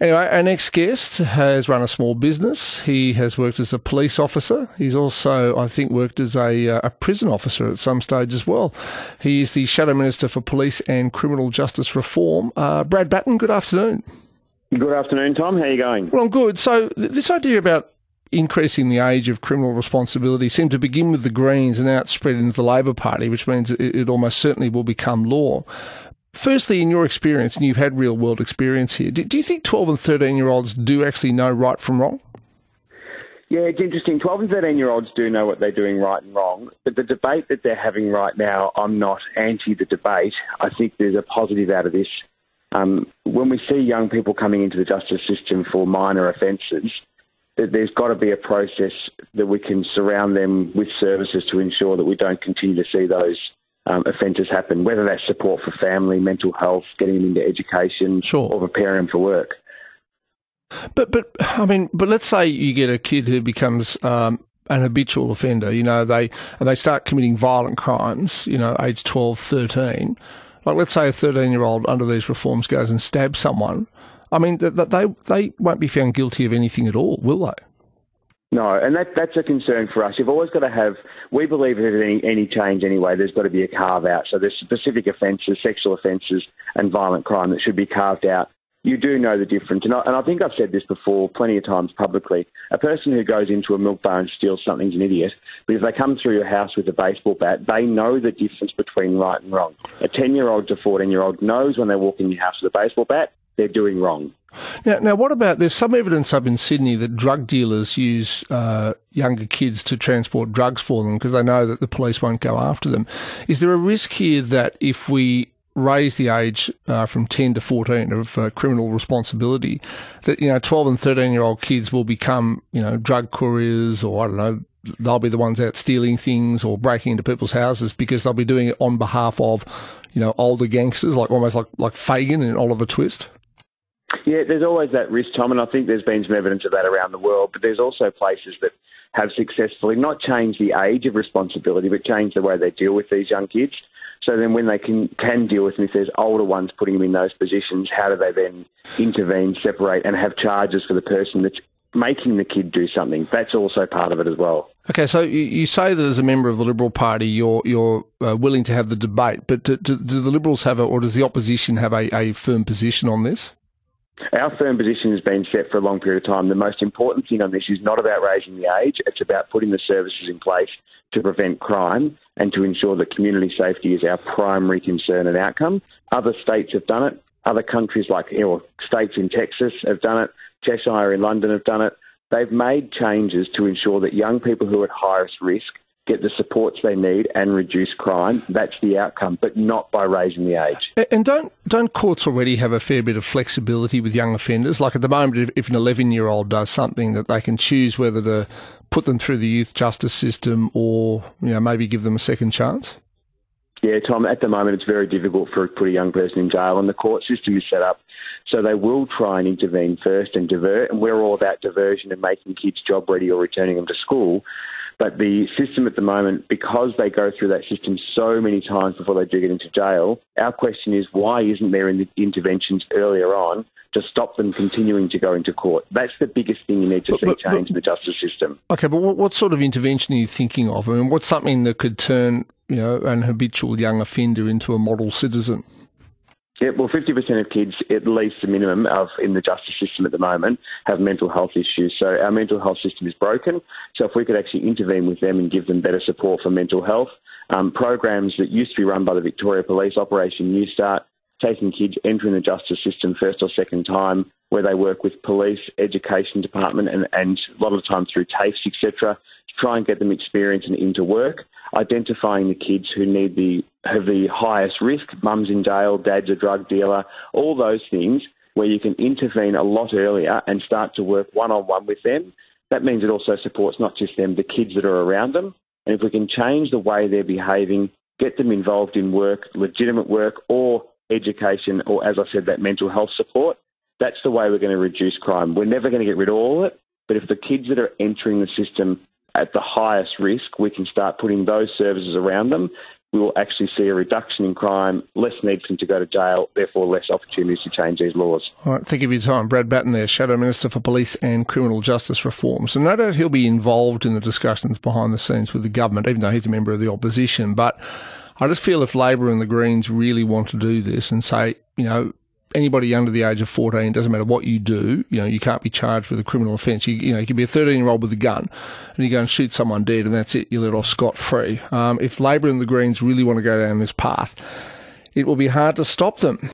Anyway, our next guest has run a small business. He has worked as a police officer. He's also, I think, worked as a, uh, a prison officer at some stage as well. He is the Shadow Minister for Police and Criminal Justice Reform. Uh, Brad Battin, good afternoon. Good afternoon, Tom. How are you going? Well, I'm good. So, this idea about increasing the age of criminal responsibility seemed to begin with the Greens and now it's spread into the Labor Party, which means it, it almost certainly will become law. Firstly, in your experience, and you've had real world experience here, do, do you think 12 and 13 year olds do actually know right from wrong? Yeah, it's interesting. 12 and 13 year olds do know what they're doing right and wrong, but the debate that they're having right now, I'm not anti the debate. I think there's a positive out of this. Um, when we see young people coming into the justice system for minor offences, there's got to be a process that we can surround them with services to ensure that we don't continue to see those um, offences happen, whether that's support for family, mental health, getting them into education, sure. or preparing them for work. But, but I mean, but let's say you get a kid who becomes um, an habitual offender, you know, they and they start committing violent crimes, you know, age 12, 13. Like, let's say a 13 year old under these reforms goes and stabs someone. I mean, they, they won't be found guilty of anything at all, will they? No, and that, that's a concern for us. You've always got to have, we believe there's any, any change anyway, there's got to be a carve out. So there's specific offences, sexual offences, and violent crime that should be carved out. You do know the difference. And I, and I think I've said this before plenty of times publicly. A person who goes into a milk bar and steals something's an idiot, but if they come through your house with a baseball bat, they know the difference between right and wrong. A 10 year old to 14 year old knows when they walk in your house with a baseball bat, they're doing wrong. Now, now, what about there's some evidence up in Sydney that drug dealers use uh, younger kids to transport drugs for them because they know that the police won't go after them. Is there a risk here that if we raise the age uh, from 10 to 14 of uh, criminal responsibility, that you know 12 and 13 year old kids will become you know drug couriers or I don't know they'll be the ones out stealing things or breaking into people's houses because they'll be doing it on behalf of you know older gangsters like almost like like Fagin and Oliver Twist. Yeah, there's always that risk, Tom, and I think there's been some evidence of that around the world. But there's also places that have successfully not changed the age of responsibility, but changed the way they deal with these young kids. So then, when they can can deal with them, if there's older ones putting them in those positions, how do they then intervene, separate, and have charges for the person that's making the kid do something? That's also part of it as well. Okay, so you, say that as a member of the Liberal Party, you're you're uh, willing to have the debate, but do, do, do, the Liberals have a, or does the opposition have a, a firm position on this? Our firm position has been set for a long period of time. The most important thing on this is not about raising the age, it's about putting the services in place to prevent crime and to ensure that community safety is our primary concern and outcome. Other states have done it. Other countries, like you know, states in Texas, have done it. Cheshire in London have done it. They've made changes to ensure that young people who are at highest risk get the supports they need and reduce crime. That's the outcome, but not by raising the age. And don't don't courts already have a fair bit of flexibility with young offenders? Like at the moment, if an 11 year old does something, that they can choose whether to put them through the youth justice system or you know maybe give them a second chance. Yeah, Tom, at the moment it's very difficult for put a young person in jail, and the court system is set up so they will try and intervene first and divert. And we're all about diversion and making kids job ready or returning them to school. But the system at the moment, because they go through that system so many times before they do get into jail, our question is why isn't there interventions earlier on to stop them continuing to go into court? That's the biggest thing you need to but, see but, change but, in the justice system. Okay, but what, what sort of intervention are you thinking of? I mean, what's something that could turn you know an habitual young offender into a model citizen? Yeah, well, 50% of kids, at least the minimum of in the justice system at the moment, have mental health issues. So our mental health system is broken. So if we could actually intervene with them and give them better support for mental health, um, programs that used to be run by the Victoria Police, Operation New Start, taking kids entering the justice system first or second time, where they work with police, education department, and, and a lot of the time through TAFEs, etc., to try and get them experience and into work identifying the kids who need the have the highest risk, mum's in jail, dad's a drug dealer, all those things where you can intervene a lot earlier and start to work one on one with them. That means it also supports not just them, the kids that are around them. And if we can change the way they're behaving, get them involved in work, legitimate work, or education, or as I said, that mental health support, that's the way we're going to reduce crime. We're never going to get rid of all of it, but if the kids that are entering the system at the highest risk, we can start putting those services around them. we will actually see a reduction in crime, less need for them to go to jail, therefore less opportunities to change these laws. All right, thank you for your time. Brad Battin there, Shadow Minister for Police and Criminal Justice Reform. So no doubt he'll be involved in the discussions behind the scenes with the government, even though he's a member of the opposition. But I just feel if Labor and the Greens really want to do this and say, you know, anybody under the age of 14, doesn't matter what you do, you know, you can't be charged with a criminal offence. You, you know, you can be a 13 year old with a gun and you go and shoot someone dead and that's it, you let off scot free. Um, if Labor and the Greens really want to go down this path, it will be hard to stop them.